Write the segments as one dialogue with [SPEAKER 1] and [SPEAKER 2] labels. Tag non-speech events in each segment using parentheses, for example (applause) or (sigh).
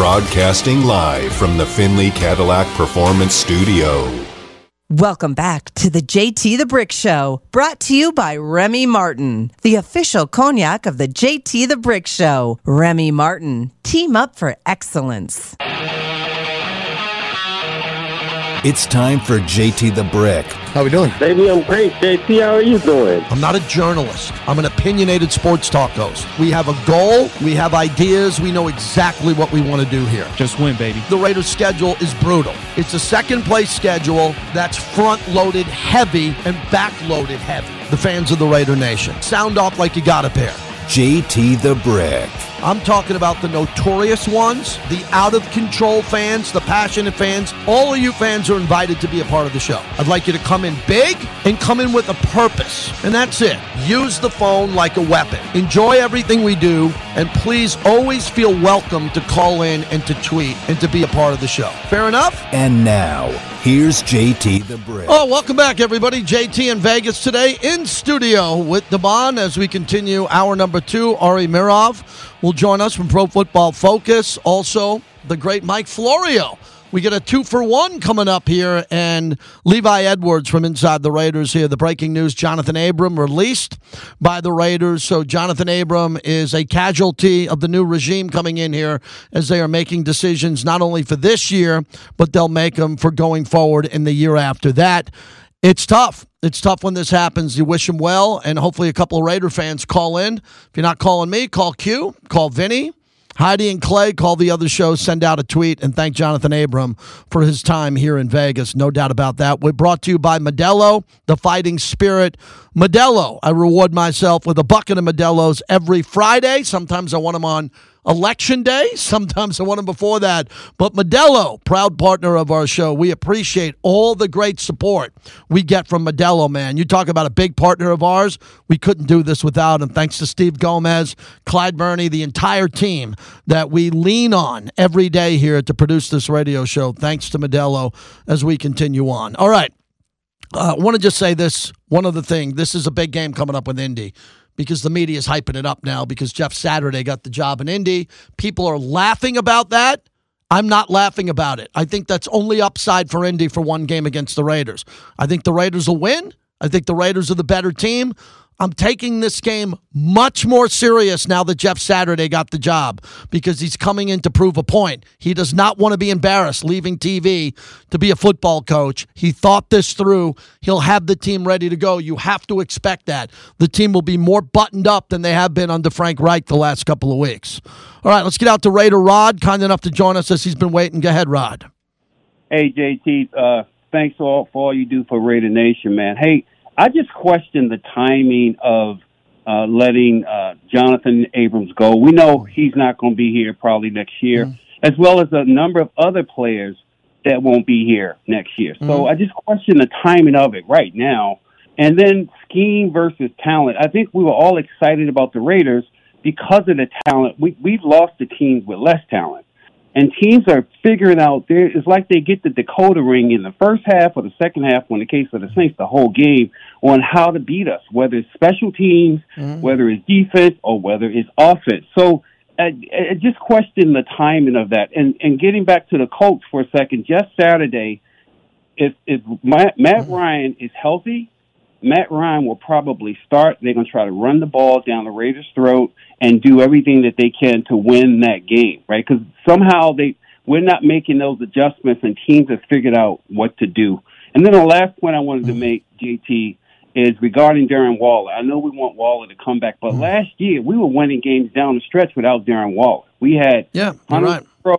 [SPEAKER 1] Broadcasting live from the Findlay Cadillac Performance Studio.
[SPEAKER 2] Welcome back to the JT the Brick Show, brought to you by Remy Martin, the official cognac of the JT the Brick Show. Remy Martin, team up for excellence.
[SPEAKER 3] It's time for JT the Brick.
[SPEAKER 4] How we doing?
[SPEAKER 5] Baby, I'm great. JT, how are you doing?
[SPEAKER 4] I'm not a journalist. I'm an opinionated sports talk host. We have a goal. We have ideas. We know exactly what we want to do here.
[SPEAKER 6] Just win, baby.
[SPEAKER 4] The Raiders' schedule is brutal. It's a second place schedule that's front loaded heavy and back loaded heavy. The fans of the Raider Nation. Sound off like you got a pair.
[SPEAKER 3] JT the Brick.
[SPEAKER 4] I'm talking about the notorious ones, the out of control fans, the passionate fans. All of you fans are invited to be a part of the show. I'd like you to come in big and come in with a purpose. And that's it. Use the phone like a weapon. Enjoy everything we do. And please always feel welcome to call in and to tweet and to be a part of the show. Fair enough?
[SPEAKER 3] And now, here's JT the Brick.
[SPEAKER 4] Oh, welcome back, everybody. JT in Vegas today in studio with Devon as we continue hour number two. Ari Meirov will join us from Pro Football Focus. Also, the great Mike Florio. We get a two for one coming up here, and Levi Edwards from Inside the Raiders here. The breaking news Jonathan Abram released by the Raiders. So, Jonathan Abram is a casualty of the new regime coming in here as they are making decisions not only for this year, but they'll make them for going forward in the year after that. It's tough. It's tough when this happens. You wish him well, and hopefully a couple of Raider fans call in. If you're not calling me, call Q, call Vinny, Heidi and Clay, call the other show, send out a tweet, and thank Jonathan Abram for his time here in Vegas. No doubt about that. We're brought to you by Modelo, the fighting spirit. Modelo, I reward myself with a bucket of Modelos every Friday. Sometimes I want them on election day. Sometimes I want them before that. But Modelo, proud partner of our show, we appreciate all the great support we get from Modelo, man. You talk about a big partner of ours. We couldn't do this without him. Thanks to Steve Gomez, Clyde Burney, the entire team that we lean on every day here to produce this radio show. Thanks to Modelo as we continue on. All right. I uh, want to just say this one other thing. This is a big game coming up with Indy because the media is hyping it up now because Jeff Saturday got the job in Indy. People are laughing about that. I'm not laughing about it. I think that's only upside for Indy for one game against the Raiders. I think the Raiders will win. I think the Raiders are the better team. I'm taking this game much more serious now that Jeff Saturday got the job because he's coming in to prove a point. He does not want to be embarrassed leaving TV to be a football coach. He thought this through. He'll have the team ready to go. You have to expect that. The team will be more buttoned up than they have been under Frank Reich the last couple of weeks. All right, let's get out to Raider Rod, kind enough to join us as he's been waiting. Go ahead, Rod.
[SPEAKER 5] Hey, JT. Uh, thanks all, for all you do for Raider Nation, man. Hey, I just question the timing of uh, letting uh, Jonathan Abrams go. We know he's not going to be here probably next year, mm-hmm. as well as a number of other players that won't be here next year. So mm-hmm. I just question the timing of it right now. And then scheme versus talent. I think we were all excited about the Raiders because of the talent. We, we've lost the teams with less talent and teams are figuring out there it's like they get the decoder ring in the first half or the second half in the case of the Saints the whole game on how to beat us whether it's special teams mm-hmm. whether it's defense or whether it's offense so I, I just question the timing of that and and getting back to the Colts for a second just Saturday if if Matt, Matt mm-hmm. Ryan is healthy Matt Ryan will probably start. They're going to try to run the ball down the Raiders' throat and do everything that they can to win that game, right? Because somehow they we're not making those adjustments, and teams have figured out what to do. And then the last point I wanted to mm-hmm. make, JT, is regarding Darren Waller. I know we want Waller to come back, but mm-hmm. last year we were winning games down the stretch without Darren Waller. We had
[SPEAKER 4] yeah, right.
[SPEAKER 5] Pro,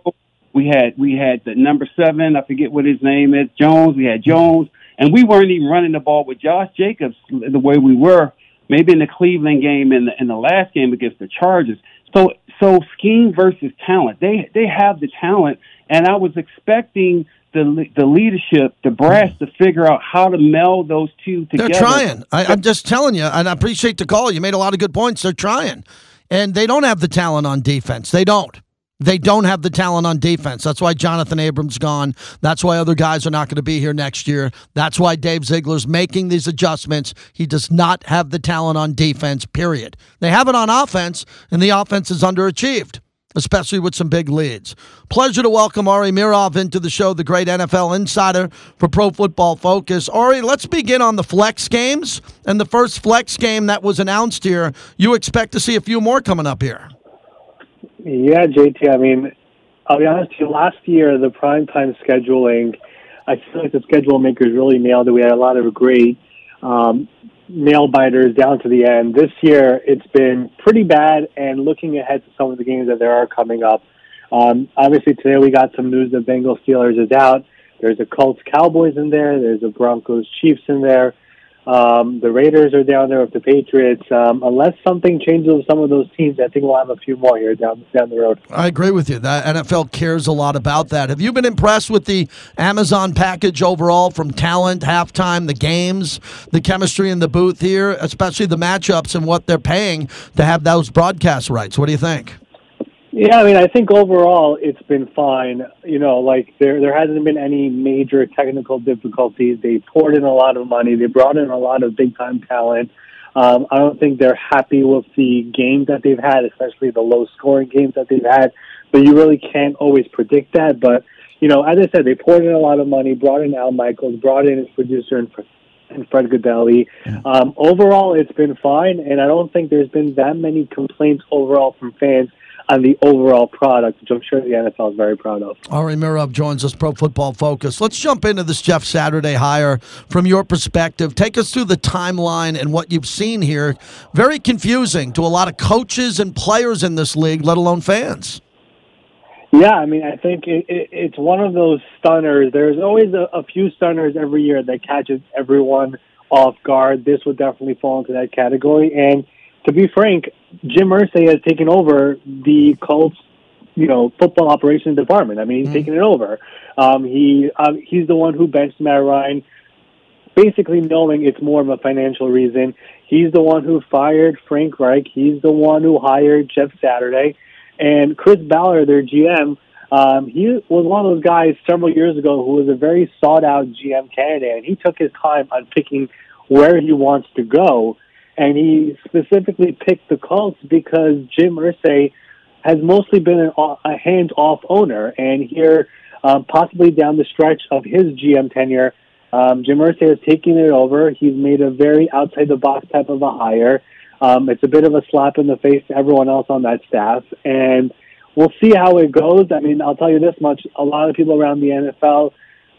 [SPEAKER 5] we had we had the number seven, I forget what his name is, Jones. We had Jones and we weren't even running the ball with Josh Jacobs the way we were maybe in the Cleveland game and the, in the last game against the Chargers. So so scheme versus talent. They they have the talent, and I was expecting the the leadership, the brass, to figure out how to meld those two together.
[SPEAKER 4] They're trying. I, I'm just telling you, and I appreciate the call. You made a lot of good points. They're trying, and they don't have the talent on defense. They don't. They don't have the talent on defense. That's why Jonathan Abrams gone. That's why other guys are not going to be here next year. That's why Dave Ziegler's making these adjustments. He does not have the talent on defense, period. They have it on offense, and the offense is underachieved. especially with some big leads. Pleasure to welcome Ari Meirov into the show, the great NFL insider for Pro Football Focus. Ari, let's begin on the flex games. And the first flex game that was announced here, you expect to see a few more coming up here.
[SPEAKER 6] Yeah, JT. I mean, I'll be honest with you, last year, the primetime scheduling, I feel like the schedule makers really nailed it. We had a lot of great um, nail biters down to the end. This year, it's been pretty bad, and looking ahead to some of the games that there are coming up. Um, obviously, today we got some news that Bengals Steelers is out. There's a Colts Cowboys in there. There's a Broncos Chiefs in there. Um, the Raiders are down there with the Patriots. Um, unless something changes with some of those teams, I think we'll have a few more here down down the road.
[SPEAKER 4] I agree with you. That NFL cares a lot about that. Have you been impressed with the Amazon package overall, from talent, halftime, the games, the chemistry in the booth here, especially the matchups and what they're paying to have those broadcast rights? What do you think?
[SPEAKER 6] Yeah, I mean, I think overall it's been fine. You know, like there there hasn't been any major technical difficulties. They poured in a lot of money. They brought in a lot of big time talent. Um, I don't think they're happy with the games that they've had, especially the low scoring games that they've had. But you really can't always predict that. But you know, as I said, they poured in a lot of money, brought in Al Michaels, brought in his producer and and Fred Gaudelli. Um, overall, it's been fine, and I don't think there's been that many complaints overall from fans on the overall product, which I'm sure the NFL is very proud of.
[SPEAKER 4] Ari Meirov joins us, Pro Football Focus. Let's jump into this Jeff Saturday hire from your perspective. Take us through the timeline and what you've seen here. Very confusing to a lot of coaches and players in this league, let alone fans.
[SPEAKER 6] Yeah, I mean, I think it, it, it's one of those stunners. There's always a, a few stunners every year that catches everyone off guard. This would definitely fall into that category. And to be frank, Jim Irsay has taken over the Colts, you know, football operations department. I mean, he's mm-hmm. taken it over. Um, he um, he's the one who benched Matt Ryan, basically knowing it's more of a financial reason. He's the one who fired Frank Reich. He's the one who hired Jeff Saturday, and Chris Ballard, their GM. Um, he was one of those guys several years ago who was a very sought out GM candidate, and he took his time on picking where he wants to go and he specifically picked the Colts because Jim Irsay has mostly been an, a hands-off owner, and here, um, possibly down the stretch of his GM tenure, um, Jim Irsay has taken it over. He's made a very outside-the-box type of a hire. Um, it's a bit of a slap in the face to everyone else on that staff, and we'll see how it goes. I mean, I'll tell you this much: a lot of people around the NFL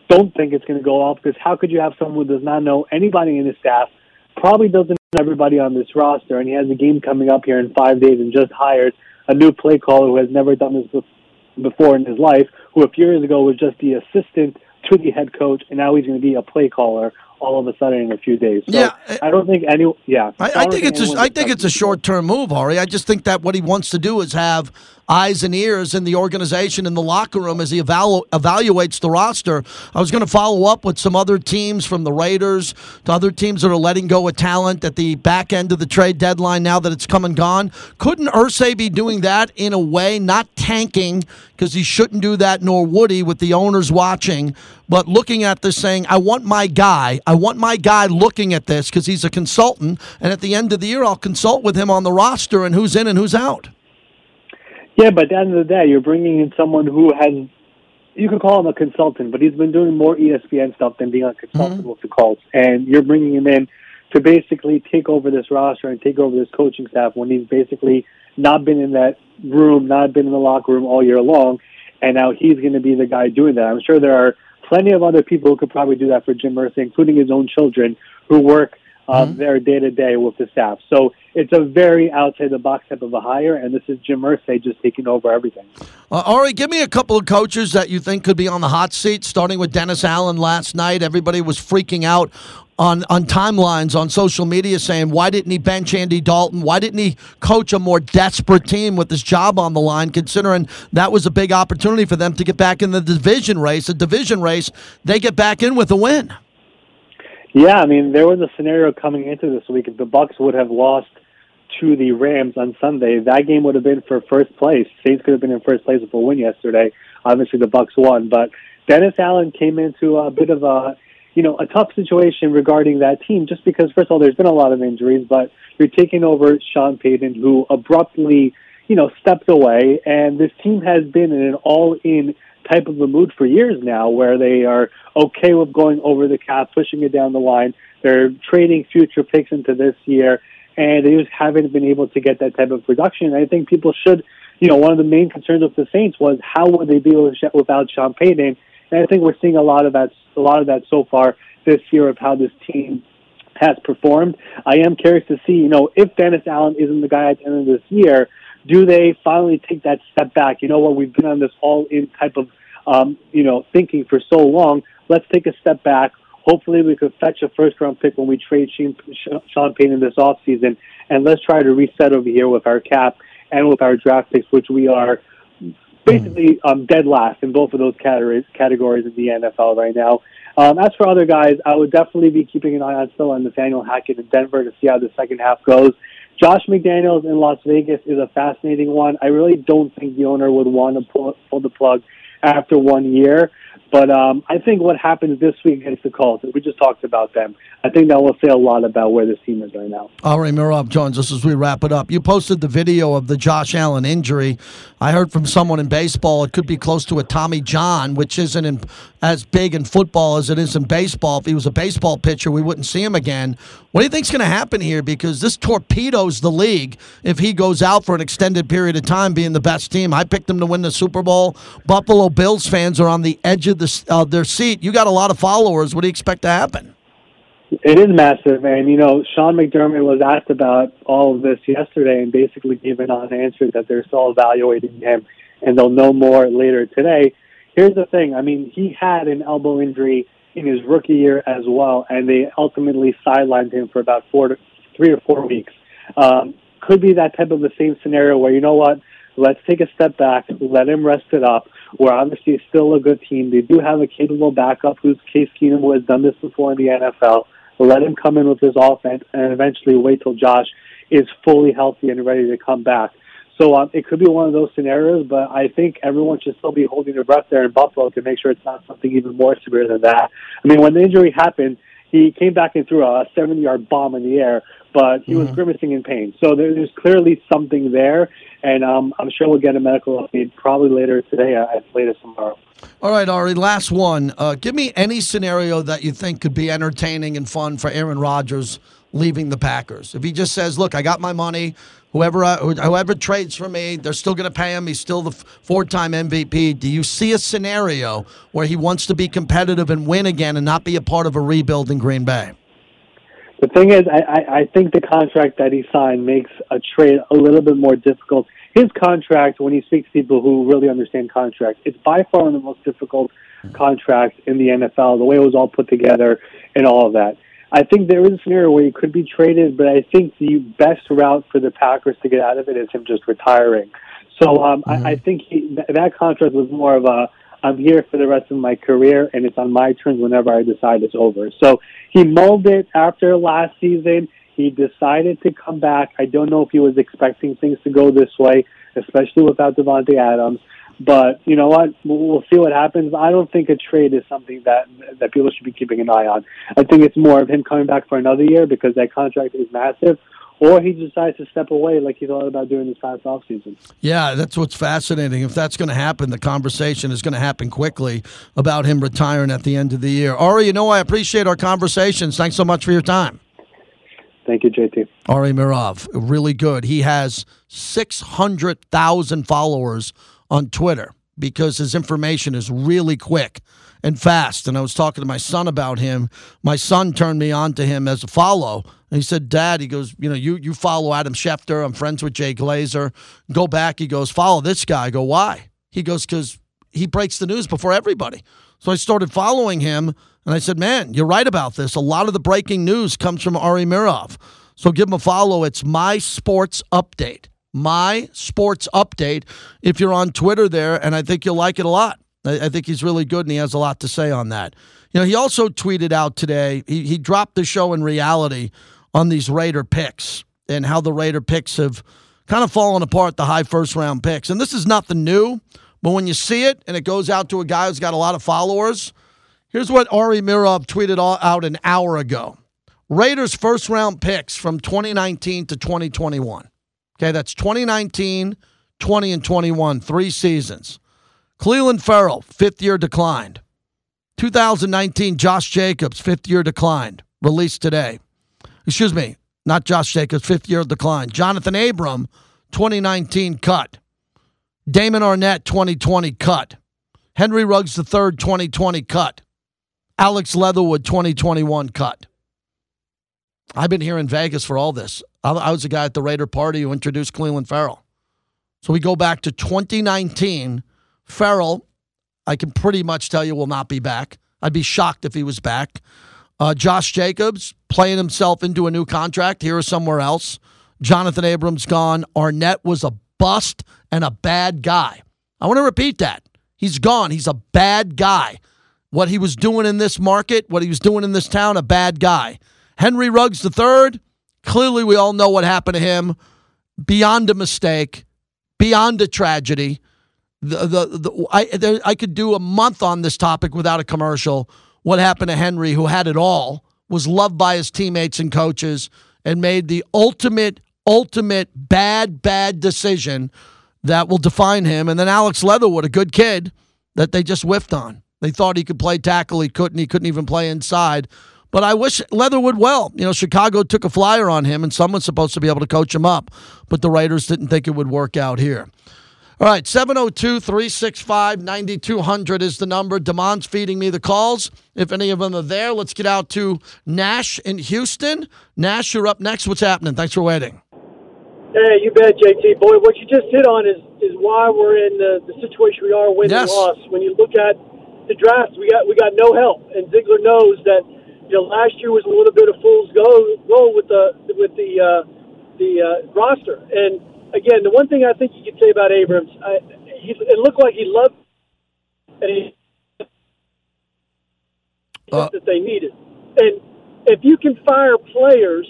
[SPEAKER 6] don't think it's going to go off because how could you have someone who does not know anybody in the staff, probably doesn't everybody on this roster, and he has a game coming up here in five days, and just hired a new play caller who has never done this before in his life, who a few years ago was just the assistant to the head coach, and now he's going to be a play caller all of a sudden in a few days. So
[SPEAKER 4] yeah,
[SPEAKER 6] I don't think any. Yeah,
[SPEAKER 4] I, I, I think, think it's a, I think it's a short term move, Ari. I just think that what he wants to do is have eyes and ears in the organization in the locker room as he evalu- evaluates the roster. I was going to follow up with some other teams from the Raiders to other teams that are letting go of talent at the back end of the trade deadline now that it's come and gone. Couldn't Irsay be doing that in a way, not tanking because he shouldn't do that, nor would he with the owners watching, but looking at this saying, I want my guy, I want my guy looking at this because he's a consultant, and at the end of the year, I'll consult with him on the roster and who's in and who's out.
[SPEAKER 6] Yeah, but at the end of the day, you're bringing in someone who has, you could call him a consultant, but he's been doing more ESPN stuff than being a consultant mm-hmm. with the Colts. And you're bringing him in to basically take over this roster and take over this coaching staff when he's basically not been in that room, not been in the locker room all year long. And now he's going to be the guy doing that. I'm sure there are plenty of other people who could probably do that for Jim Irsay, including his own children who work mm-hmm. there day to day with the staff. So it's a very outside the box type of a hire, and this is Jim Irsay just taking over everything.
[SPEAKER 4] Uh, Ari, give me a couple of coaches that you think could be on the hot seat, starting with Dennis Allen last night. Everybody was freaking out on, on timelines on social media saying, why didn't he bench Andy Dalton? Why didn't he coach a more desperate team with his job on the line, considering that was a big opportunity for them to get back in the division race? A division race, they get back in with a win.
[SPEAKER 6] Yeah, I mean, there was a scenario coming into this week. If the Bucs would have lost to the Rams on Sunday, that game would have been for first place. Saints could have been in first place with a win yesterday. Obviously, the Bucs won, but Dennis Allen came into a bit of a, you know, a tough situation regarding that team. Just because, first of all, there's been a lot of injuries, but you're taking over Sean Payton, who abruptly you know, stepped away, and this team has been in an all-in type of a mood for years now, where they are okay with going over the cap, pushing it down the line. They're trading future picks into this year, and they just haven't been able to get that type of production. I think people should, you know, one of the main concerns of the Saints was how would they be without Sean Payton. And I think we're seeing a lot of that, a lot of that so far this year of how this team has performed. I am curious to see, you know, if Dennis Allen isn't the guy at the end of this year, do they finally take that step back? You know what? We've been on this all-in type of, um, you know, thinking for so long. Let's take a step back. Hopefully, we could fetch a first-round pick when we trade Sean Payton this offseason, and let's try to reset over here with our cap and with our draft picks, which we are basically um, dead last in both of those categories categories in the NFL right now. Um, as for other guys, I would definitely be keeping an eye on still on Nathaniel Hackett in Denver to see how the second half goes. Josh McDaniels in Las Vegas is a fascinating one. I really don't think the owner would want to pull, pull the plug after one year. But um, I think what happens this week against the Colts, we just talked about them. I think that will say a lot about where this team is right now.
[SPEAKER 4] All right, Meirov Jones, just as we wrap it up, you posted the video of the Josh Allen injury. I heard from someone in baseball it could be close to a Tommy John, which isn't in, as big in football as it is in baseball. If he was a baseball pitcher, we wouldn't see him again. What do you think's going to happen here? Because this torpedoes the league if he goes out for an extended period of time, being the best team. I picked them to win the Super Bowl. Buffalo Bills fans are on the edge of the, uh, their seat. You got a lot of followers. What do you expect to happen?
[SPEAKER 6] It is massive, and you know, Sean McDermott was asked about all of this yesterday, and basically gave an answer that they're still evaluating him, and they'll know more later today. Here's the thing: I mean, he had an elbow injury in his rookie year as well, and they ultimately sidelined him for about four to three or four weeks. Um, could be that type of the same scenario where you know what, let's take a step back, let him rest it up. We're obviously still a good team. They do have a capable backup who's Case Keenum, who has done this before in the NFL. Let him come in with his offense, and eventually wait till Josh is fully healthy and ready to come back. So um, it could be one of those scenarios, but I think everyone should still be holding their breath there in Buffalo to make sure it's not something even more severe than that. I mean, when the injury happened, he came back and threw a 70 yard bomb in the air, but he mm-hmm. was grimacing in pain. So there's clearly something there, and um, I'm sure we'll get a medical update probably later today, uh, at latest tomorrow.
[SPEAKER 4] All right, Ari, last one. Uh, give me any scenario that you think could be entertaining and fun for Aaron Rodgers leaving the Packers. If he just says, "Look, I got my money. Whoever uh, whoever trades for me, they're still going to pay him. He's still the four-time MVP." Do you see a scenario where he wants to be competitive and win again and not be a part of a rebuild in Green Bay?
[SPEAKER 6] The thing is, I, I think the contract that he signed makes a trade a little bit more difficult. His contract, when he speaks to people who really understand contracts, it's by far one of the most difficult contracts in the NFL. The way it was all put together and all of that. I think there is a scenario where he could be traded, but I think the best route for the Packers to get out of it is him just retiring. So um, mm-hmm. I, I think he, th- that contract was more of a I'm here for the rest of my career, and it's on my terms whenever I decide it's over. So he mulled it after last season. He decided to come back. I don't know if he was expecting things to go this way, especially without Davante Adams. But you know what? We'll see what happens. I don't think a trade is something that that people should be keeping an eye on. I think it's more of him coming back for another year because that contract is massive, or he decides to step away like he thought about doing this past offseason.
[SPEAKER 4] Yeah, that's what's fascinating. If that's going to happen, the conversation is going to happen quickly about him retiring at the end of the year. Ari, you know I appreciate our conversations. Thanks so much for your time.
[SPEAKER 6] Thank you, JT.
[SPEAKER 4] Ari Meirov, really good. He has 600,000 followers on Twitter because his information is really quick and fast. And I was talking to my son about him. My son turned me on to him as a follow. And he said, Dad, he goes, you know, you you follow Adam Schefter. I'm friends with Jay Glazer. Go back. He goes, follow this guy. I go, why? He goes, because he breaks the news before everybody. So I started following him and I said, man, you're right about this. A lot of the breaking news comes from Ari Meirov. So give him a follow. It's My Sports Update my sports update if you're on Twitter there, and I think you'll like it a lot. I, I, think he's really good and he has a lot to say on that. You know, he also tweeted out today, he, he dropped the show in reality on these Raider picks and how the Raider picks have kind of fallen apart, the high first round picks. And this is nothing new, but when you see it and it goes out to a guy who's got a lot of followers, here's what Ari Meirov tweeted out an hour ago Raiders first round picks from 2019 to 2021. Okay, that's 2019 20 and 21, three seasons. Clelin Ferrell, fifth year declined. 2019, Josh Jacobs, fifth year declined, released today. Excuse me, not Josh Jacobs, fifth year decline. Jonathan Abram, 2019 cut. Damon Arnette, 2020 cut. Henry Ruggs III, 2020 cut. Alex Leatherwood, 2021 cut. I've been here in Vegas for all this. I was the guy at the Raider party who introduced Clelin Ferrell. So we go back to 2019. Farrell, I can pretty much tell you, will not be back. I'd be shocked if he was back. Uh, Josh Jacobs playing himself into a new contract here or somewhere else. Jonathan Abrams gone. Arnette was a bust and a bad guy. I want to repeat that. He's gone. He's a bad guy. What he was doing in this market, what he was doing in this town, a bad guy. Henry Ruggs III, clearly we all know what happened to him. Beyond a mistake, beyond a tragedy. The, the, the I, there, I could do a month on this topic without a commercial. What happened to Henry, who had it all, was loved by his teammates and coaches, and made the ultimate, ultimate bad, bad decision that will define him. And then Alex Leatherwood, a good kid that they just whiffed on. They thought he could play tackle. He couldn't. He couldn't even play inside. But I wish Leatherwood well. You know, Chicago took a flyer on him, and someone's supposed to be able to coach him up. But the Raiders didn't think it would work out here. All right, 702 365 9200 is the number. Damon's feeding me the calls. If any of them are there, let's get out to Nash in Houston. Nash, you're up next. What's happening? Thanks for waiting.
[SPEAKER 7] Hey, you bet, JT. Boy, what you just hit on is, is why we're in the, the situation we are, win yes. and loss. When you look at the draft, we got we got no help, and Ziegler knows that. You know, last year was a little bit of fool's gold, gold with the with the uh, the uh, roster, and again, the one thing I think you could say about Abrams, I, he, it looked like he loved and he uh, that they needed. And if you can fire players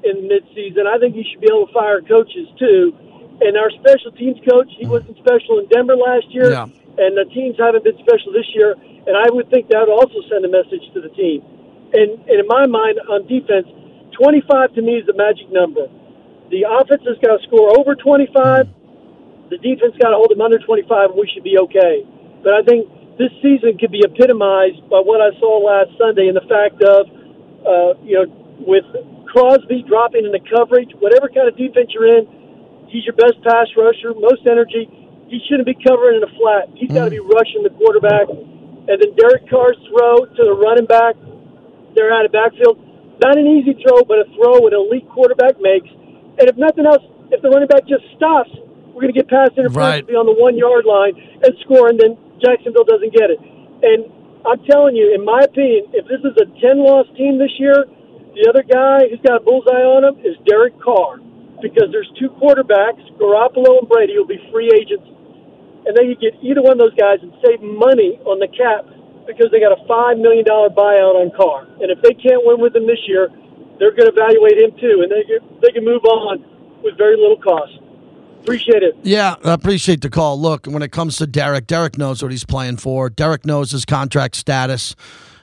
[SPEAKER 7] in midseason, I think you should be able to fire coaches too. And our special teams coach, he wasn't special in Denver last year, yeah. and the teams haven't been special this year. And I would think that would also send a message to the team. And, and in my mind, on defense, 25 to me is the magic number. The offense has got to score over 25. The defense got to hold them under 25, and we should be okay. But I think this season could be epitomized by what I saw last Sunday in the fact of, uh, you know, with Crosby dropping into coverage, whatever kind of defense you're in, he's your best pass rusher, most energy. He shouldn't be covering in a flat. He's got to be rushing the quarterback. And then Derek Carr's throw to the running back, they're out of backfield. Not an easy throw, but a throw an elite quarterback makes and if nothing else, if the running back just stops, we're going to get past interference, right. be on the one yard line and score, and then Jacksonville doesn't get it. And I'm telling you, in my opinion, if this is a 10 loss team this year, the other guy who's got a bullseye on him is Derek Carr because there's two quarterbacks, Garoppolo and Brady, will be free agents, and they could get either one of those guys and save money on the cap because they got a $5 million buyout on Carr. And if they can't win with him this year, they're going to evaluate him too, and they they can move on with very little cost. Appreciate it.
[SPEAKER 4] Yeah, I appreciate the call. Look, when it comes to Derek, Derek knows what he's playing for. Derek knows his contract status.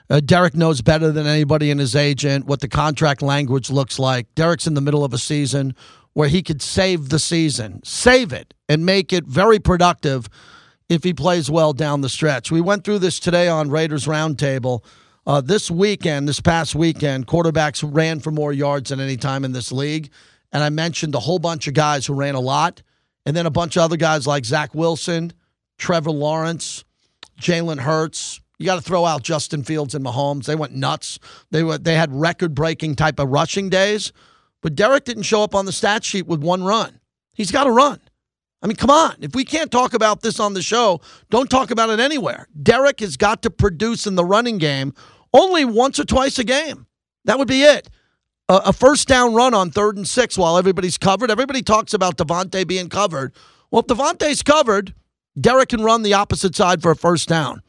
[SPEAKER 4] Uh, Derek knows better than anybody in his agent what the contract language looks like. Derek's in the middle of a season where he could save the season, save it, and make it very productive if he plays well down the stretch. We went through this today on Raiders Roundtable. Uh, this weekend, this past weekend, quarterbacks ran for more yards than any time in this league. And I mentioned a whole bunch of guys who ran a lot, and then a bunch of other guys like Zach Wilson, Trevor Lawrence, Jalen Hurts. You got to throw out Justin Fields and Mahomes. They went nuts. They were they had record breaking type of rushing days, but Derek didn't show up on the stat sheet with one run. He's got to run. I mean, come on. If we can't talk about this on the show, don't talk about it anywhere. Derek has got to produce in the running game only once or twice a game. That would be it. A, a first down run on third and six while everybody's covered. Everybody talks about Davante being covered. Well, if Davante's covered, Derek can run the opposite side for a first down.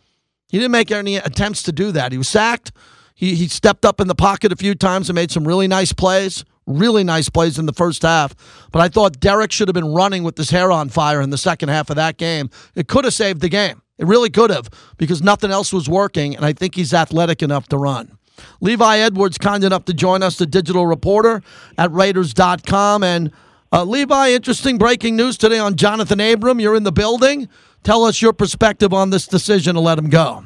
[SPEAKER 4] He didn't make any attempts to do that. He was sacked. He, he stepped up in the pocket a few times and made some really nice plays, really nice plays in the first half. But I thought Derek should have been running with his hair on fire in the second half of that game. It could have saved the game. It really could have because nothing else was working, and I think he's athletic enough to run. Levi Edwards, kind enough to join us, the digital reporter at Raiders.com. And Uh, Levi, interesting breaking news today on Jonathan Abram. You're in the building. Tell us your perspective on this decision to let him go.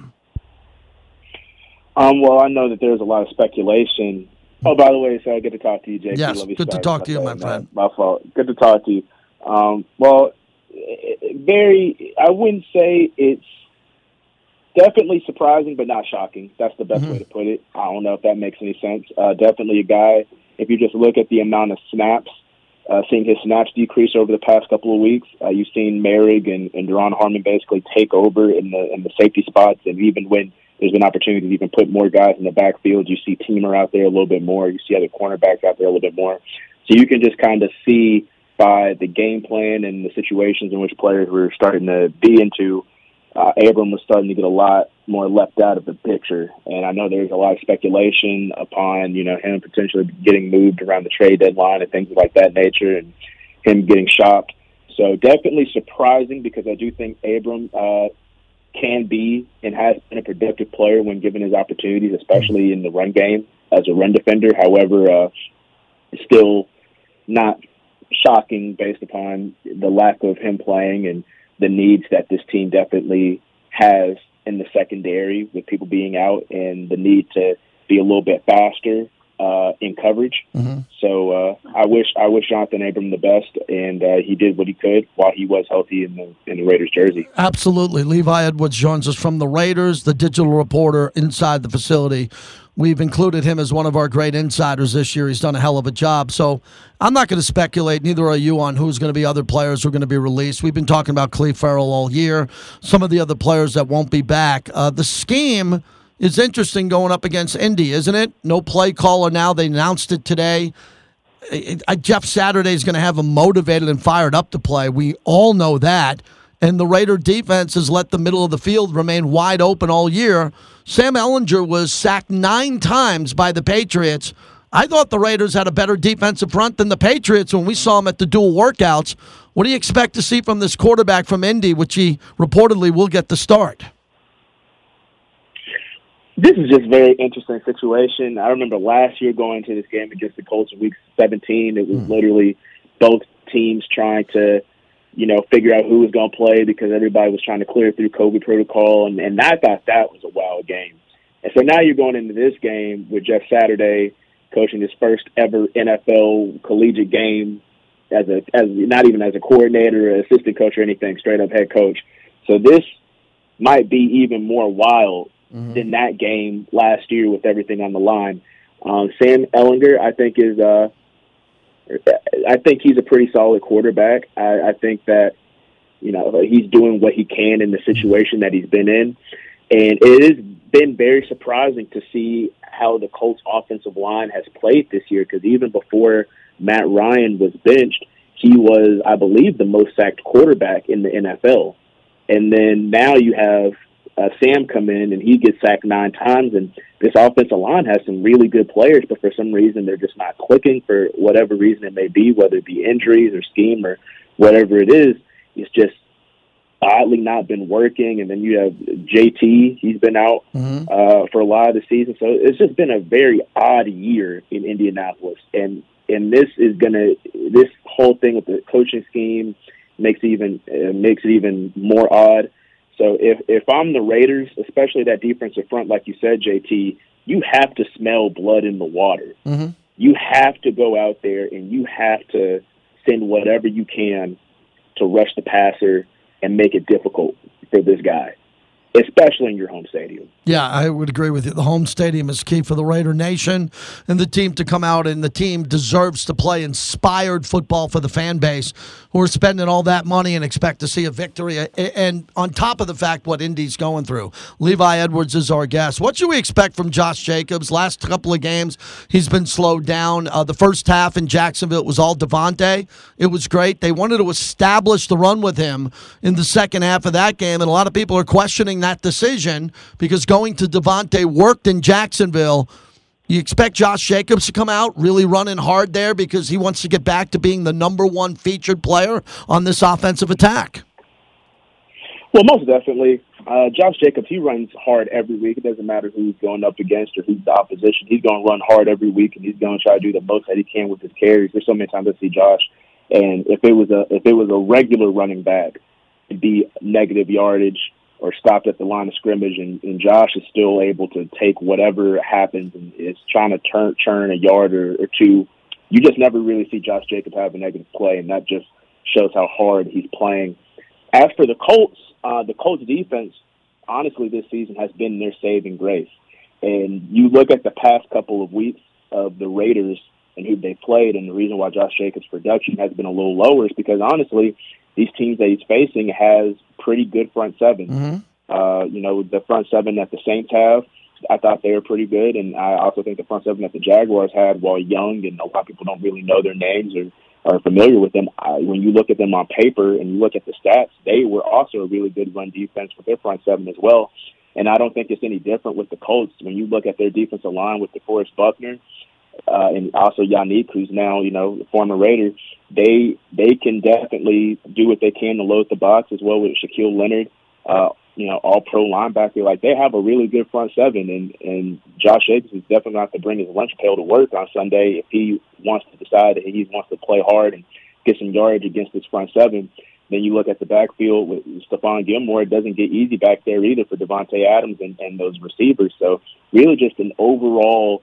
[SPEAKER 8] Um, well, I know that there's a lot of speculation. Oh, by the way, so good to talk to you, JP.
[SPEAKER 4] Yes, good to talk to you, my friend.
[SPEAKER 8] My fault. Good to talk to you. Um, well, very. I wouldn't say it's definitely surprising, but not shocking. That's the best way to put it. I don't know if that makes any sense. Uh, definitely a guy. If you just look at the amount of snaps, uh, seeing his snaps decrease over the past couple of weeks, uh, you've seen Moehrig and, and Duron Harmon basically take over in the in the safety spots, and even when there's been opportunity to even put more guys in the backfield, you see Teamer out there a little bit more. You see other cornerbacks out there a little bit more. So you can just kind of see by the game plan and the situations in which players were starting to be into, uh, Abram was starting to get a lot more left out of the picture. And I know there's a lot of speculation upon, you know, him potentially getting moved around the trade deadline and things like that nature and him getting shopped. So definitely surprising because I do think Abram uh, can be and has been a productive player when given his opportunities, especially in the run game as a run defender. However, uh, still not shocking based upon the lack of him playing and the needs that this team definitely has in the secondary with people being out and the need to be a little bit faster uh, in coverage. So uh, I wish I wish Jonathan Abram the best, and uh, he did what he could while he was healthy in the in the Raiders jersey.
[SPEAKER 4] Absolutely. Levi Edwards joins us from the Raiders, the digital reporter inside the facility. We've included him as one of our great insiders this year. He's done a hell of a job. So I'm not going to speculate, neither are you, on who's going to be other players who are going to be released. We've been talking about Cleve Ferrell all year, some of the other players that won't be back. Uh, the scheme is interesting going up against Indy, isn't it? No play caller now. They announced it today. Jeff Saturday is going to have them motivated and fired up to play. We all know that. And the Raider defense has let the middle of the field remain wide open all year. Sam Ehlinger was sacked nine times by the Patriots. I thought the Raiders had a better defensive front than the Patriots when we saw them at the dual workouts. What do you expect to see from this quarterback from Indy, which he reportedly will get the start?
[SPEAKER 8] This is just a very interesting situation. I remember last year going to this game against the Colts in Week 17. It was hmm. literally both teams trying to, you know, figure out who was going to play because everybody was trying to clear through COVID protocol, and, and I thought that was a wild game. And so now you're going into this game with Jeff Saturday coaching his first ever NFL collegiate game as a as not even as a coordinator, or assistant coach, or anything, straight up head coach. So this might be even more wild than that game last year with everything on the line. Um, Sam Ehlinger, I think is uh, I think he's a pretty solid quarterback. I, I think that you know he's doing what he can in the situation that he's been in, and it has been very surprising to see how the Colts offensive line has played this year. Because even before Matt Ryan was benched, he was, I believe, the most sacked quarterback in the NFL. And then now you have uh, Sam come in and he gets sacked nine times, and this offensive line has some really good players, but for some reason they're just not clicking for whatever reason it may be, whether it be injuries or scheme or whatever it is. It's just oddly not been working. And then you have JT; he's been out uh, for a lot of the season, so it's just been a very odd year in Indianapolis, and and this is gonna this whole thing with the coaching scheme makes it even uh, makes it even more odd. So if if I'm the Raiders, especially that defensive front, like you said, JT, you have to smell blood in the water. Mm-hmm. You have to go out there and you have to send whatever you can to rush the passer and make it difficult for this guy, especially in your home stadium.
[SPEAKER 4] Yeah, I would agree with you. The home stadium is key for the Raider Nation and the team to come out, and the team deserves to play inspired football for the fan base who are spending all that money and expect to see a victory. And on top of the fact what Indy's going through, Levi Edwards is our guest. What should we expect from Josh Jacobs? Last couple of games, he's been slowed down. Uh, the first half in Jacksonville, it was all Davante. It was great. They wanted to establish the run with him in the second half of that game, and a lot of people are questioning that decision because going to Davante worked in Jacksonville. You expect Josh Jacobs to come out really running hard there because he wants to get back to being the number one featured player on this offensive attack.
[SPEAKER 8] Well, most definitely. Uh, Josh Jacobs, he runs hard every week. It doesn't matter who he's going up against or who's the opposition. He's going to run hard every week, and he's going to try to do the most that he can with his carries. There's so many times I see Josh And if it was a if it was a regular running back, it'd be negative yardage or stopped at the line of scrimmage, and, and Josh is still able to take whatever happens and is trying to turn churn a yard or, or two. You just never really see Josh Jacobs have a negative play, and that just shows how hard he's playing. As for the Colts, uh, the Colts defense, honestly, this season has been their saving grace. And you look at the past couple of weeks of the Raiders and who they played, and the reason why Josh Jacobs' production has been a little lower is because honestly, these teams that he's facing has pretty good front 7
[SPEAKER 4] Mm-hmm.
[SPEAKER 8] Uh, you know, the front seven that the Saints have, I thought they were pretty good, and I also think the front seven that the Jaguars had, while young and a lot of people don't really know their names or are familiar with them, I, when you look at them on paper and you look at the stats, they were also a really good run defense with their front seven as well. And I don't think it's any different with the Colts. When you look at their defensive line with DeForest Buckner uh, and also Yannick, who's now you know former Raider, they they can definitely do what they can to load the box as well with Shaquille Leonard. Uh, you know, all pro linebacker. Like they have a really good front seven, and and Josh Jacobs is definitely going to bring his lunch pail to work on Sunday if he wants to decide that he wants to play hard and get some yardage against this front seven. Then you look at the backfield with Stephon Gilmore. It doesn't get easy back there either for Davante Adams and, and those receivers. So really, just an overall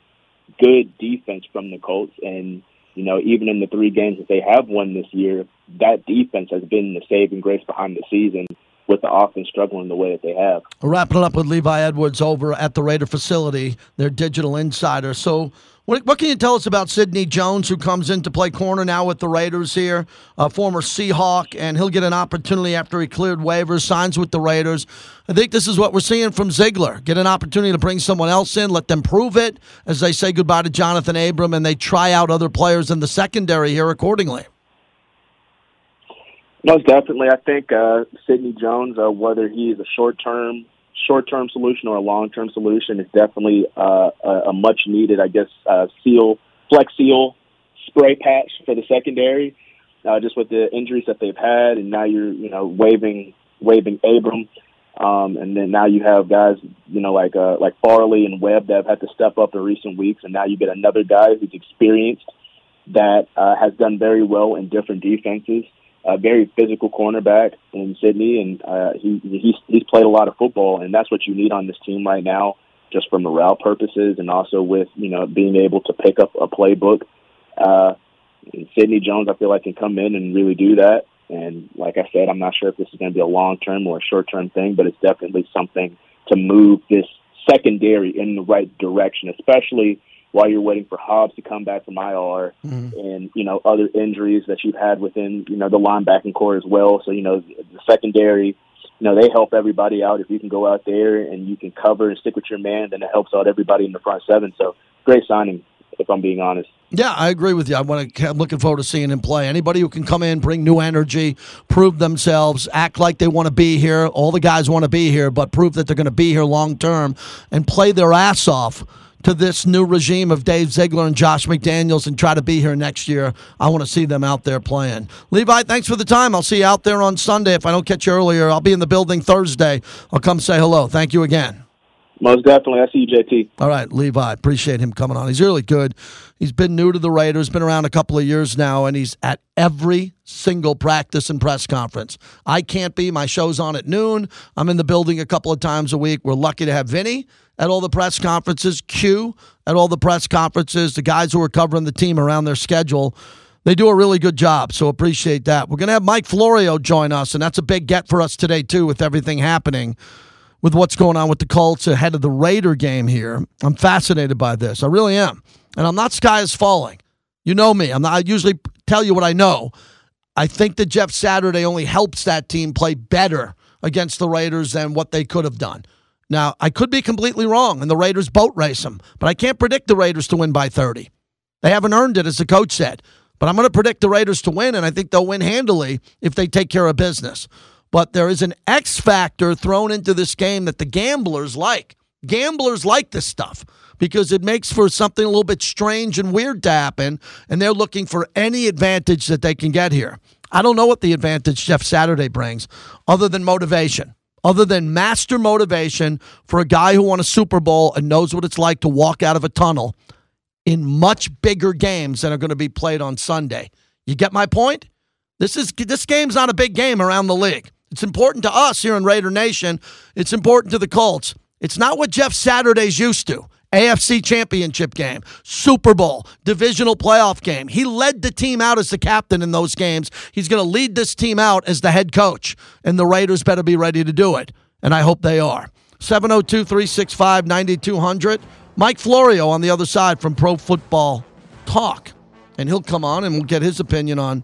[SPEAKER 8] good defense from the Colts. And you know, even in the three games that they have won this year, that defense has been the saving grace behind the season with the offense struggling the way that they have.
[SPEAKER 4] Wrapping up with Levi Edwards over at the Raider facility, their digital insider. So, what, what can you tell us about Sidney Jones, who comes in to play corner now with the Raiders here, a former Seahawk, and he'll get an opportunity after he cleared waivers, signs with the Raiders. I think this is what we're seeing from Ziegler. Get an opportunity to bring someone else in, let them prove it as they say goodbye to Jonathan Abram and they try out other players in the secondary here accordingly.
[SPEAKER 8] Most definitely, I think uh, Sidney Jones, uh, whether he is a short term short term solution or a long term solution, is definitely uh, a, a much needed, I guess, uh, seal flex seal spray patch for the secondary. Uh, just with the injuries that they've had, and now you're you know waving waving Abram, um, and then now you have guys you know like uh, like Farley and Webb that have had to step up in recent weeks, and now you get another guy who's experienced that uh, has done very well in different defenses a very physical cornerback in Sidney, and uh, he he's he's played a lot of football, and that's what you need on this team right now, just for morale purposes, and also with you know being able to pick up a playbook. Uh, Sidney Jones, I feel like can come in and really do that. And like I said, I'm not sure if this is going to be a long term or a short term thing, but it's definitely something to move this secondary in the right direction, especially while you're waiting for Hobbs to come back from IR
[SPEAKER 4] Mm-hmm.
[SPEAKER 8] and you know other injuries that you've had within you know the linebacking core as well. So you know the secondary, you know they help everybody out. If you can go out there and you can cover and stick with your man, then it helps out everybody in the front seven. So great signing, if I'm being honest.
[SPEAKER 4] Yeah, I agree with you. I want to. I'm looking forward to seeing him play. Anybody who can come in, bring new energy, prove themselves, act like they want to be here. All the guys want to be here, but prove that they're going to be here long term and play their ass off to this new regime of Dave Ziegler and Josh McDaniels and try to be here next year. I want to see them out there playing. Levi, thanks for the time. I'll see you out there on Sunday. If I don't catch you earlier, I'll be in the building Thursday. I'll come say hello. Thank you again.
[SPEAKER 8] Most definitely, I see you, JT.
[SPEAKER 4] All right, Levi, appreciate him coming on. He's really good. He's been new to the Raiders, been around a couple of years now, and he's at every single practice and press conference. I can't be. My show's on at noon. I'm in the building a couple of times a week. We're lucky to have Vinny at all the press conferences, Q at all the press conferences, the guys who are covering the team around their schedule. They do a really good job, so appreciate that. We're going to have Mike Florio join us, and that's a big get for us today, too, with everything happening with what's going on with the Colts ahead of the Raider game here. I'm fascinated by this. I really am. And I'm not sky is falling. You know me. I'm not I usually tell you what I know. I think that Jeff Saturday only helps that team play better against the Raiders than what they could have done. Now, I could be completely wrong and the Raiders boat race them, but I can't predict the Raiders to win by 30. They haven't earned it, as the coach said. But I'm going to predict the Raiders to win, and I think they'll win handily if they take care of business. But there is an X factor thrown into this game that the gamblers like. Gamblers like this stuff because it makes for something a little bit strange and weird to happen, and they're looking for any advantage that they can get here. I don't know what the advantage Jeff Saturday brings other than motivation, other than master motivation for a guy who won a Super Bowl and knows what it's like to walk out of a tunnel in much bigger games that are going to be played on Sunday. You get my point? This is this game's not a big game around the league. It's important to us here in Raider Nation. It's important to the Colts. It's not what Jeff Saturday's used to. AFC championship game, Super Bowl, divisional playoff game. He led the team out as the captain in those games. He's going to lead this team out as the head coach, and the Raiders better be ready to do it. And I hope they are. 702 365 9200. Mike Florio on the other side from Pro Football Talk. And he'll come on and we'll get his opinion on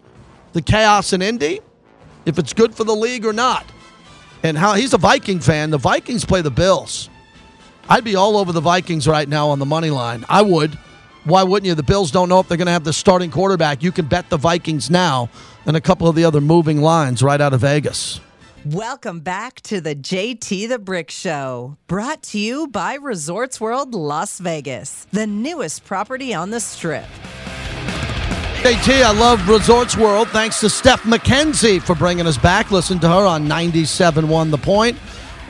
[SPEAKER 4] the chaos in Indy, if it's good for the league or not. And how he's a Viking fan. The Vikings play the Bills. I'd be all over the Vikings right now on the money line. I would. Why wouldn't you? The Bills don't know if they're going to have the starting quarterback. You can bet the Vikings now and a couple of the other moving lines right out of Vegas.
[SPEAKER 2] Welcome back to the JT the Brick Show, brought to you by Resorts World Las Vegas, the newest property on the strip.
[SPEAKER 4] JT, I love Resorts World. Thanks to Steph McKenzie for bringing us back. Listen to her on 97.1 The Point.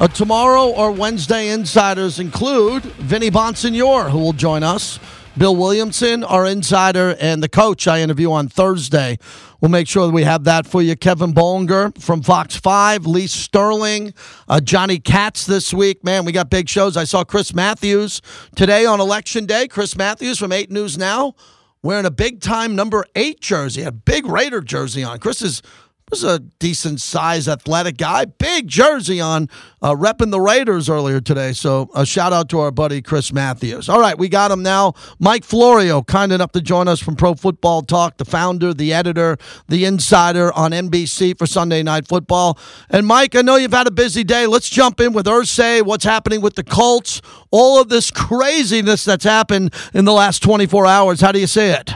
[SPEAKER 4] Uh, tomorrow or Wednesday insiders include Vinny Bonsignore, who will join us. Bill Williamson, our insider, and the coach I interview on Thursday. We'll make sure that we have that for you. Kevin Bollinger from Fox 5, Lee Sterling, uh, Johnny Katz this week. Man, we got big shows. I saw Chris Matthews today on Election Day. Chris Matthews from 8 News Now wearing a big time number 8 jersey, a big Raider jersey on. Chris is was a decent size athletic guy, big jersey on, uh, repping the Raiders earlier today. So a shout out to our buddy Chris Matthews. All right, we got him now. Mike Florio, kind enough to join us from Pro Football Talk, the founder, the editor, the insider on NBC for Sunday Night Football. And Mike, I know you've had a busy day. Let's jump in with Irsay, what's happening with the Colts, all of this craziness that's happened in the last 24 hours. How do you see it?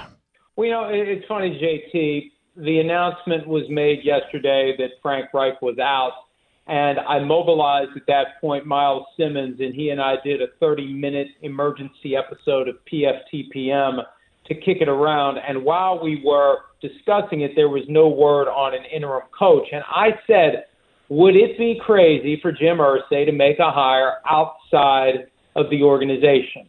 [SPEAKER 9] Well, you know, it's funny, JT the announcement was made yesterday that Frank Reich was out, and I mobilized at that point Myles Simmons, and he and I did a 30 minute emergency episode of PFTPM to kick it around. And while we were discussing it, there was no word on an interim coach. And I said, would it be crazy for Jim Irsay to make a hire outside of the organization?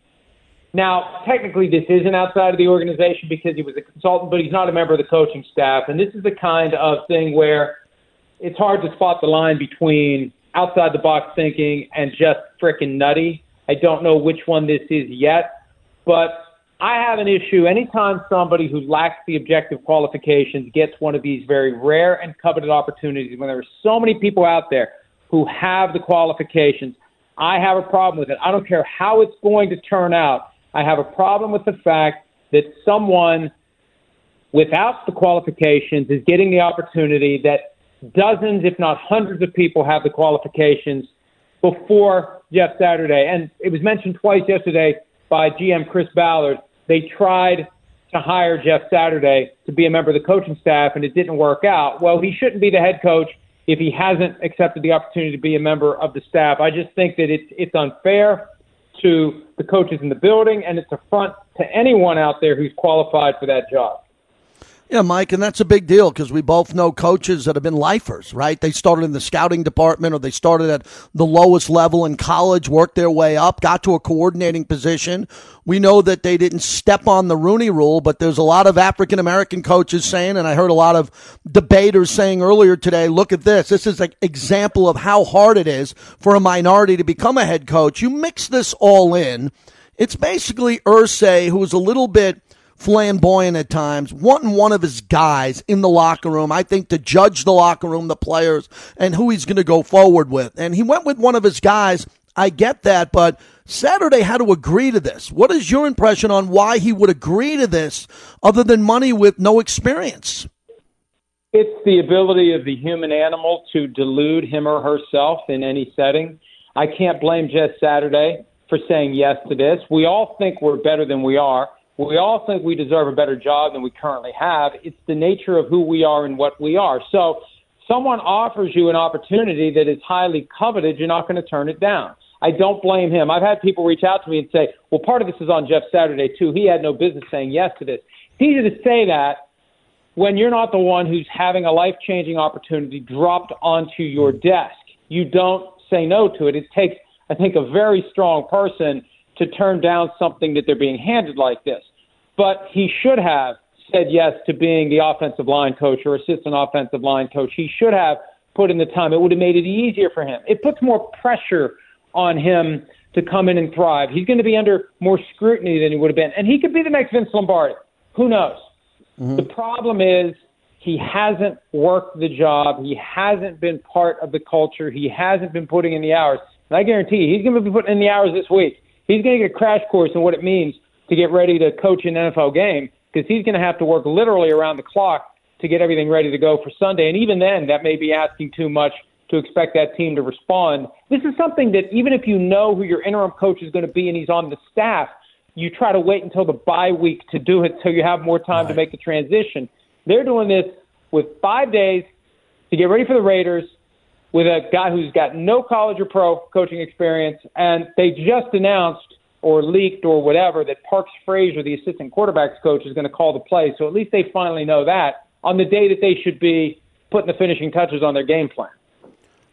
[SPEAKER 9] Now, technically, this isn't outside of the organization because he was a consultant, but he's not a member of the coaching staff. And this is the kind of thing where it's hard to spot the line between outside the box thinking and just freaking nutty. I don't know which one this is yet, but I have an issue anytime somebody who lacks the objective qualifications gets one of these very rare and coveted opportunities when there are so many people out there who have the qualifications. I have a problem with it. I don't care how it's going to turn out. I have a problem with the fact that someone without the qualifications is getting the opportunity that dozens, if not hundreds, of people have the qualifications before Jeff Saturday. And it was mentioned twice yesterday by GM Chris Ballard. They tried to hire Jeff Saturday to be a member of the coaching staff, and it didn't work out. Well, he shouldn't be the head coach if he hasn't accepted the opportunity to be a member of the staff. I just think that it's it's unfair to the coaches in the building, and it's a front to anyone out there who's qualified for that job.
[SPEAKER 4] Yeah, Mike, and that's a big deal because we both know coaches that have been lifers, right? They started in the scouting department or they started at the lowest level in college, worked their way up, got to a coordinating position. We know that they didn't step on the Rooney rule, but there's a lot of African American coaches saying, and I heard a lot of debaters saying earlier today, look at this. This is an example of how hard it is for a minority to become a head coach. You mix this all in. It's basically Irsay, who's a little bit flamboyant at times, wanting one of his guys in the locker room, I think, to judge the locker room, the players, and who he's going to go forward with. And he went with one of his guys. I get that, but Saturday had to agree to this. What is your impression on why he would agree to this other than money with no experience?
[SPEAKER 9] It's the ability of the human animal to delude him or herself in any setting. I can't blame Jeff Saturday for saying yes to this. We all think we're better than we are. We all think we deserve a better job than we currently have. It's the nature of who we are and what we are. So, someone offers you an opportunity that is highly coveted, you're not going to turn it down. I don't blame him. I've had people reach out to me and say, well, part of this is on Jeff Saturday, too. He had no business saying yes to this. It's easy to say that when you're not the one who's having a life changing opportunity dropped onto your desk. You don't say no to it. It takes, I think, a very strong person to turn down something that they're being handed like this. But he should have said yes to being the offensive line coach or assistant offensive line coach. He should have put in the time. It would have made it easier for him. It puts more pressure on him to come in and thrive. He's going to be under more scrutiny than he would have been. And he could be the next Vince Lombardi. Who knows? Mm-hmm. The problem is he hasn't worked the job. He hasn't been part of the culture. He hasn't been putting in the hours. And I guarantee you, he's going to be putting in the hours this week. He's going to get a crash course in what it means to get ready to coach an NFL game because he's going to have to work literally around the clock to get everything ready to go for Sunday. And even then, that may be asking too much to expect that team to respond. This is something that even if you know who your interim coach is going to be and he's on the staff, you try to wait until the bye week to do it so you have more time right. to make the transition. They're doing this with five days to get ready for the Raiders with a guy who's got no college or pro coaching experience, and they just announced or leaked or whatever that Parks Frazier, the assistant quarterbacks coach, is going to call the play. So at least they finally know that on the day that they should be putting the finishing touches on their game plan.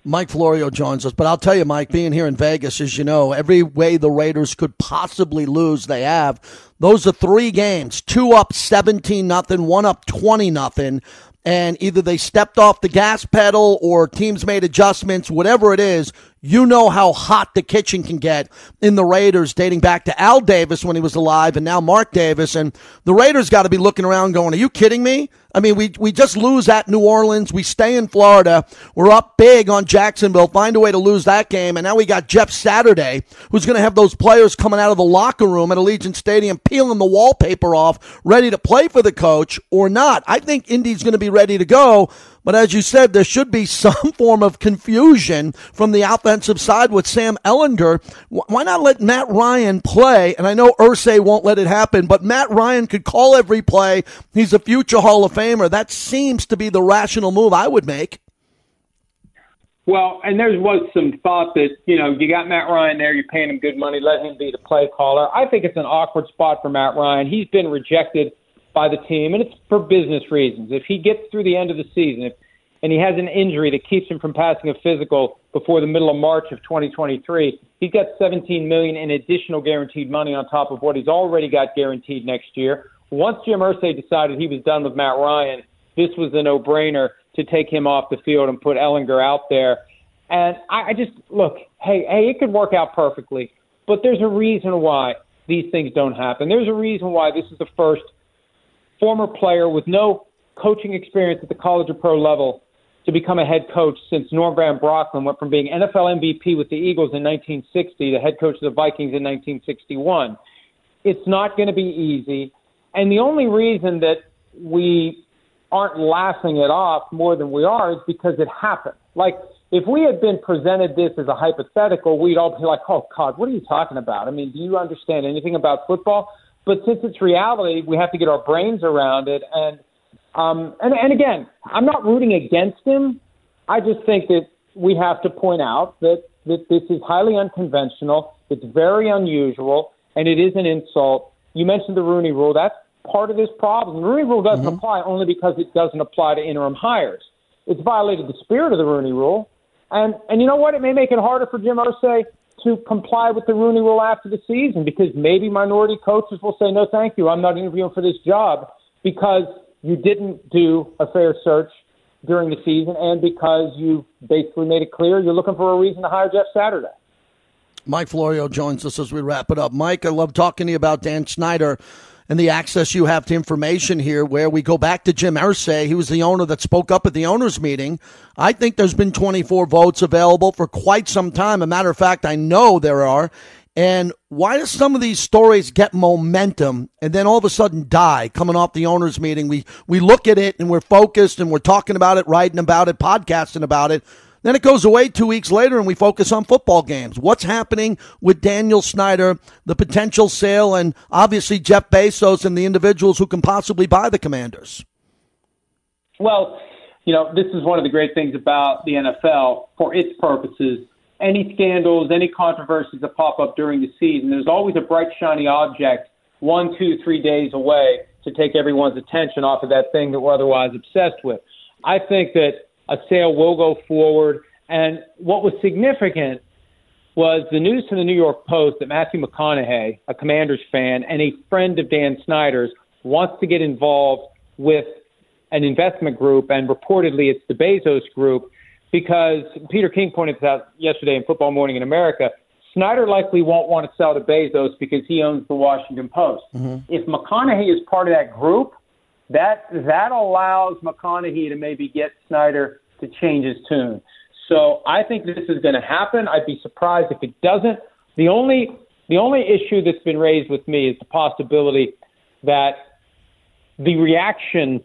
[SPEAKER 4] Mike Florio joins us, but I'll tell you, Mike, being here in Vegas, as you know, every way the Raiders could possibly lose, they have. Those are three games: two up, seventeen nothing, one up, twenty nothing and either they stepped off the gas pedal or teams made adjustments, whatever it is, you know how hot the kitchen can get in the Raiders dating back to Al Davis when he was alive and now Mark Davis. And the Raiders got to be looking around going, are you kidding me? I mean, we, we just lose at New Orleans. We stay in Florida. We're up big on Jacksonville. Find a way to lose that game. And now we got Jeff Saturday, who's going to have those players coming out of the locker room at Allegiant Stadium, peeling the wallpaper off, ready to play for the coach or not. I think Indy's going to be ready to go. But as you said, there should be some (laughs) form of confusion from the offensive side with Sam Ehlinger. Why not let Matt Ryan play? And I know Irsay won't let it happen, but Matt Ryan could call every play. He's a future Hall of Famer. That seems to be the rational move I would make.
[SPEAKER 9] Well, and there was some thought that, you know, you got Matt Ryan there, you're paying him good money, let him be the play caller. I think it's an awkward spot for Matt Ryan. He's been rejected – by the team, and it's for business reasons. If he gets through the end of the season, if, and he has an injury that keeps him from passing a physical before the middle of March of 2023, he's got 17 million in additional guaranteed money on top of what he's already got guaranteed next year. Once Jim Irsay decided he was done with Matt Ryan, this was a no-brainer to take him off the field and put Ehlinger out there. And I, I just look, hey, hey, it could work out perfectly, but there's a reason why these things don't happen. There's a reason why this is the first former player with no coaching experience at the college or pro level to become a head coach since Norm Van Brocklin went from being NFL MVP with the Eagles in 1960 to head coach of the Vikings in 1961. It's not going to be easy. And the only reason that we aren't laughing it off more than we are is because it happened. Like, if we had been presented this as a hypothetical, we'd all be like, oh, God, what are you talking about? I mean, do you understand anything about football? But since it's reality, we have to get our brains around it. And um, and and again, I'm not rooting against him. I just think that we have to point out that that this is highly unconventional. It's very unusual, and it is an insult. You mentioned the Rooney Rule. That's part of this problem. The Rooney Rule doesn't mm-hmm. apply only because it doesn't apply to interim hires. It's violated the spirit of the Rooney Rule. And and you know what? It may make it harder for Jim Irsay to comply with the Rooney Rule after the season because maybe minority coaches will say, no, thank you, I'm not interviewing for this job because you didn't do a fair search during the season and because you basically made it clear you're looking for a reason to hire Jeff Saturday.
[SPEAKER 4] Mike Florio joins us as we wrap it up. Mike, I love talking to you about Dan Snyder and the access you have to information here where we go back to Jim Irsay. He was the owner that spoke up at the owners meeting. I think there's been 24 votes available for quite some time. A matter of fact, I know there are. And why do some of these stories get momentum and then all of a sudden die coming off the owners meeting? We we look at it and we're focused and we're talking about it, writing about it, podcasting about it. Then it goes away two weeks later and we focus on football games. What's happening with Daniel Snyder, the potential sale, and obviously Jeff Bezos and the individuals who can possibly buy the commanders?
[SPEAKER 9] Well, you know, this is one of the great things about the NFL for its purposes. Any scandals, any controversies that pop up during the season, there's always a bright, shiny object one, two, three days away to take everyone's attention off of that thing that we're otherwise obsessed with. I think that a sale will go forward. And what was significant was the news to the New York Post that Matthew McConaughey, a Commanders fan and a friend of Dan Snyder's, wants to get involved with an investment group, and reportedly it's the Bezos group, because Peter King pointed this out yesterday in Football Morning in America. Snyder likely won't want to sell to Bezos because he owns the Washington Post. Mm-hmm. If McConaughey is part of that group, that that allows McConaughey to maybe get Snyder to change his tune. So I think this is going to happen. I'd be surprised if it doesn't. The only the only issue that's been raised with me is the possibility that the reaction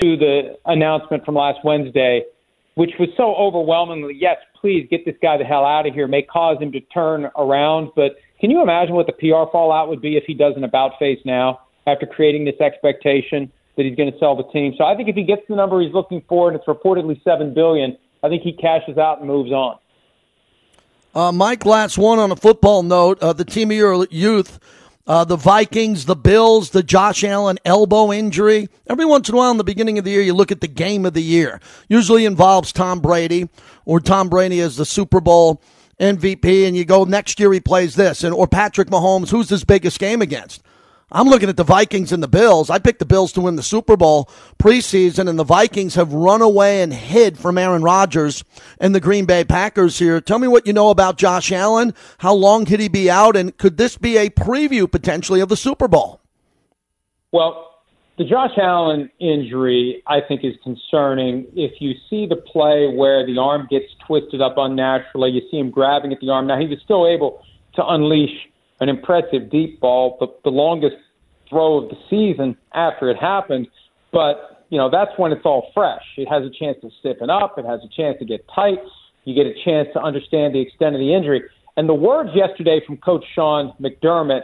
[SPEAKER 9] to the announcement from last Wednesday, which was so overwhelmingly, yes, please get this guy the hell out of here, may cause him to turn around. But can you imagine what the PR fallout would be if he does an about face now after creating this expectation that he's going to sell the team? So I think if he gets the number he's looking for, and it's reportedly seven billion, I think he cashes out and moves on.
[SPEAKER 4] Uh, Mike, last one on a football note. Uh, the team of your youth, uh, the Vikings, the Bills, the Josh Allen elbow injury. Every once in a while in the beginning of the year, you look at the game of the year. Usually involves Tom Brady or Tom Brady as the Super Bowl MVP, and you go next year he plays this, and or Patrick Mahomes. Who's his biggest game against? I'm looking at the Vikings and the Bills. I picked the Bills to win the Super Bowl preseason, and the Vikings have run away and hid from Aaron Rodgers and the Green Bay Packers here. Tell me what you know about Josh Allen. How long could he be out, and could this be a preview potentially of the Super Bowl?
[SPEAKER 9] Well, the Josh Allen injury, I think, is concerning. If you see the play where the arm gets twisted up unnaturally, you see him grabbing at the arm. Now, he was still able to unleash an impressive deep ball, the, the longest throw of the season after it happened. But, you know, that's when it's all fresh. It has a chance to stiffen up, it has a chance to get tight, you get a chance to understand the extent of the injury. And the words yesterday from Coach Sean McDermott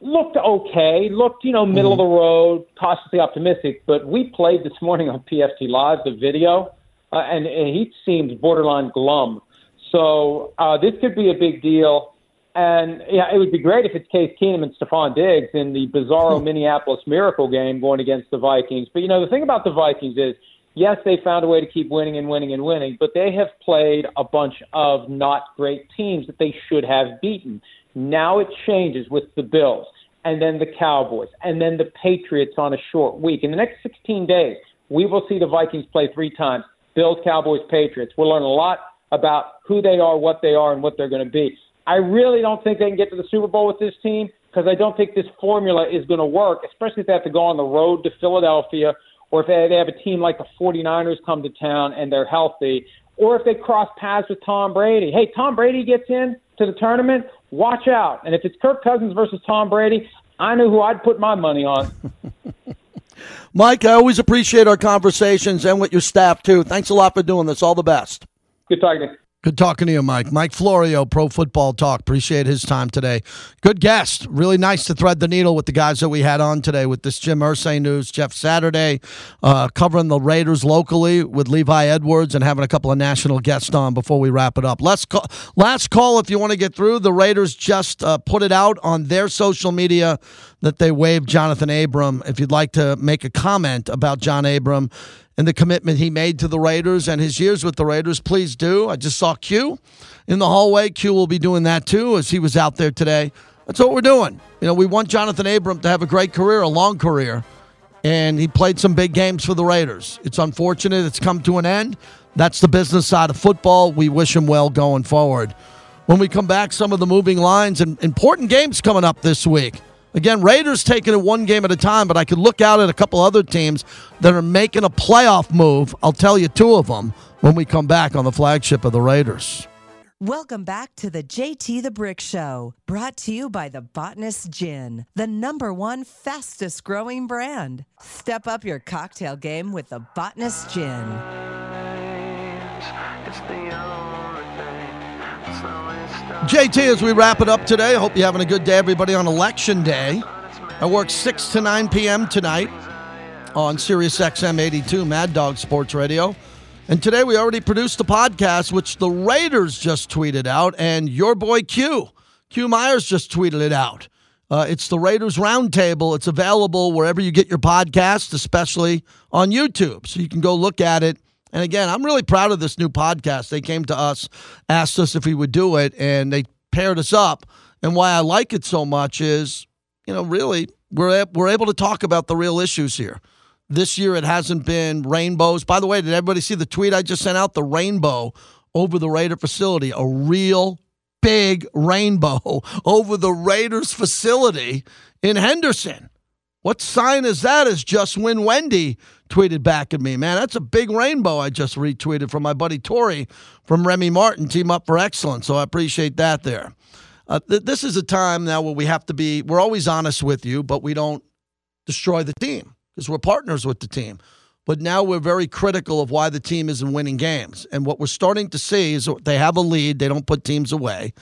[SPEAKER 9] looked okay, looked, you know, middle of the road, cautiously optimistic. But we played this morning on PFT Live the video, uh, and, and he seemed borderline glum. So uh, this could be a big deal. And yeah, it would be great if it's Case Keenum and Stefon Diggs in the bizarro hmm. Minneapolis Miracle game going against the Vikings. But you know, the thing about the Vikings is, yes, they found a way to keep winning and winning and winning, but they have played a bunch of not great teams that they should have beaten. Now it changes with the Bills and then the Cowboys and then the Patriots on a short week. In the next 16 days, we will see the Vikings play three times Bills, Cowboys, Patriots. We'll learn a lot about who they are, what they are, and what they're going to be. I really don't think they can get to the Super Bowl with this team because I don't think this formula is going to work, especially if they have to go on the road to Philadelphia or if they have a team like the 49ers come to town and they're healthy, or if they cross paths with Tom Brady. Hey, Tom Brady gets in to the tournament, watch out. And if it's Kirk Cousins versus Tom Brady, I know who I'd put my money on. (laughs)
[SPEAKER 4] Mike, I always appreciate our conversations and with your staff too. Thanks a lot for doing this. All the best.
[SPEAKER 9] Good talking to you.
[SPEAKER 4] Good talking to you, Mike. Mike Florio, Pro Football Talk. Appreciate his time today. Good guest. Really nice to thread the needle with the guys that we had on today with this Jim Irsay news. Jeff Saturday uh, covering the Raiders locally with Levi Edwards and having a couple of national guests on before we wrap it up. Last call, last call if you want to get through. The Raiders just uh, put it out on their social media that they waived Johnathan Abram. If you'd like to make a comment about John Abram, and the commitment he made to the Raiders and his years with the Raiders, please do. I just saw Q in the hallway. Q will be doing that too as he was out there today. That's what we're doing. You know, we want Johnathan Abram to have a great career, a long career, and he played some big games for the Raiders. It's unfortunate it's come to an end. That's the business side of football. We wish him well going forward. When we come back, some of the moving lines and important games coming up this week. Again, Raiders taking it one game at a time, but I could look out at a couple other teams that are making a playoff move. I'll tell you two of them when we come back on the flagship of the Raiders.
[SPEAKER 2] Welcome back to the JT the Brick Show, brought to you by the Botanist Gin, the number one fastest growing brand. Step up your cocktail game with the Botanist Gin.
[SPEAKER 4] JT, as we wrap it up today, I hope you're having a good day, everybody, on election day. I work 6 to 9 p.m. tonight on Sirius XM 82, Mad Dog Sports Radio. And today we already produced a podcast, which the Raiders just tweeted out, and your boy Q, Q Myers just tweeted it out. Uh, it's the Raiders Roundtable. It's available wherever you get your podcast, especially on YouTube. So you can go look at it. And again, I'm really proud of this new podcast. They came to us, asked us if we would do it, and they paired us up. And why I like it so much is, you know, really, we're we're able to talk about the real issues here. This year it hasn't been rainbows. By the way, did everybody see the tweet I just sent out? The rainbow over the Raider facility, a real big rainbow (laughs) over the Raiders facility in Henderson. What sign is that? Is just when Wendy tweeted back at me, man. That's a big rainbow I just retweeted from my buddy Tori from Remy Martin, Team Up for Excellence. So I appreciate that there. Uh, th- this is a time now where we have to be, we're always honest with you, but we don't destroy the team because we're partners with the team. But now we're very critical of why the team isn't winning games. And what we're starting to see is they have a lead, they don't put teams away.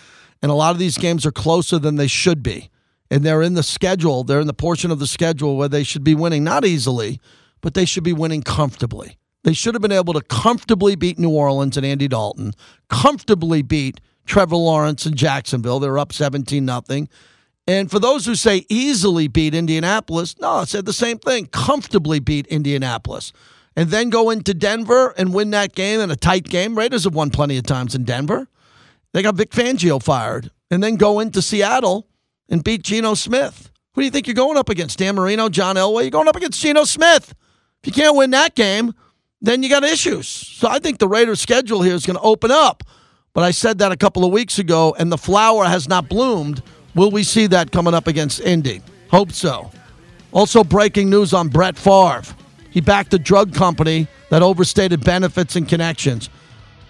[SPEAKER 4] And a lot of these games are closer than they should be. And they're in the schedule, they're in the portion of the schedule where they should be winning, not easily, but they should be winning comfortably. They should have been able to comfortably beat New Orleans and Andy Dalton, comfortably beat Trevor Lawrence and Jacksonville. They're up 17 nothing. And for those who say easily beat Indianapolis, no, I said the same thing. Comfortably beat Indianapolis. And then go into Denver and win that game in a tight game. Raiders have won plenty of times in Denver. They got Vic Fangio fired. And then go into Seattle and beat Geno Smith. Who do you think you're going up against? Dan Marino, John Elway? You're going up against Geno Smith. If you can't win that game, then you got issues. So I think the Raiders' schedule here is going to open up. But I said that a couple of weeks ago, and the flower has not bloomed. Will we see that coming up against Indy? Hope so. Also, breaking news on Brett Favre. He backed a drug company that overstated benefits and connections.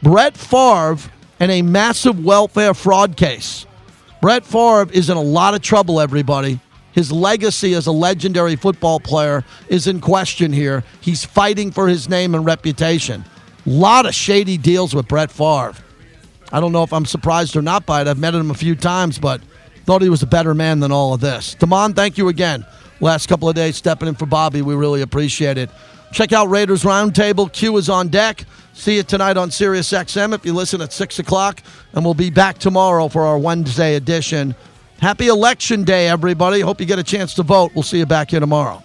[SPEAKER 4] Brett Favre and a massive welfare fraud case. Brett Favre is in a lot of trouble, everybody. His legacy as a legendary football player is in question here. He's fighting for his name and reputation. A lot of shady deals with Brett Favre. I don't know if I'm surprised or not by it. I've met him a few times, but thought he was a better man than all of this. Damon, thank you again. Last couple of days stepping in for Bobby. We really appreciate it. Check out Raiders Roundtable. Q is on deck. See you tonight on Sirius XM if you listen at 6 o'clock. And we'll be back tomorrow for our Wednesday edition. Happy Election Day, everybody. Hope you get a chance to vote. We'll see you back here tomorrow.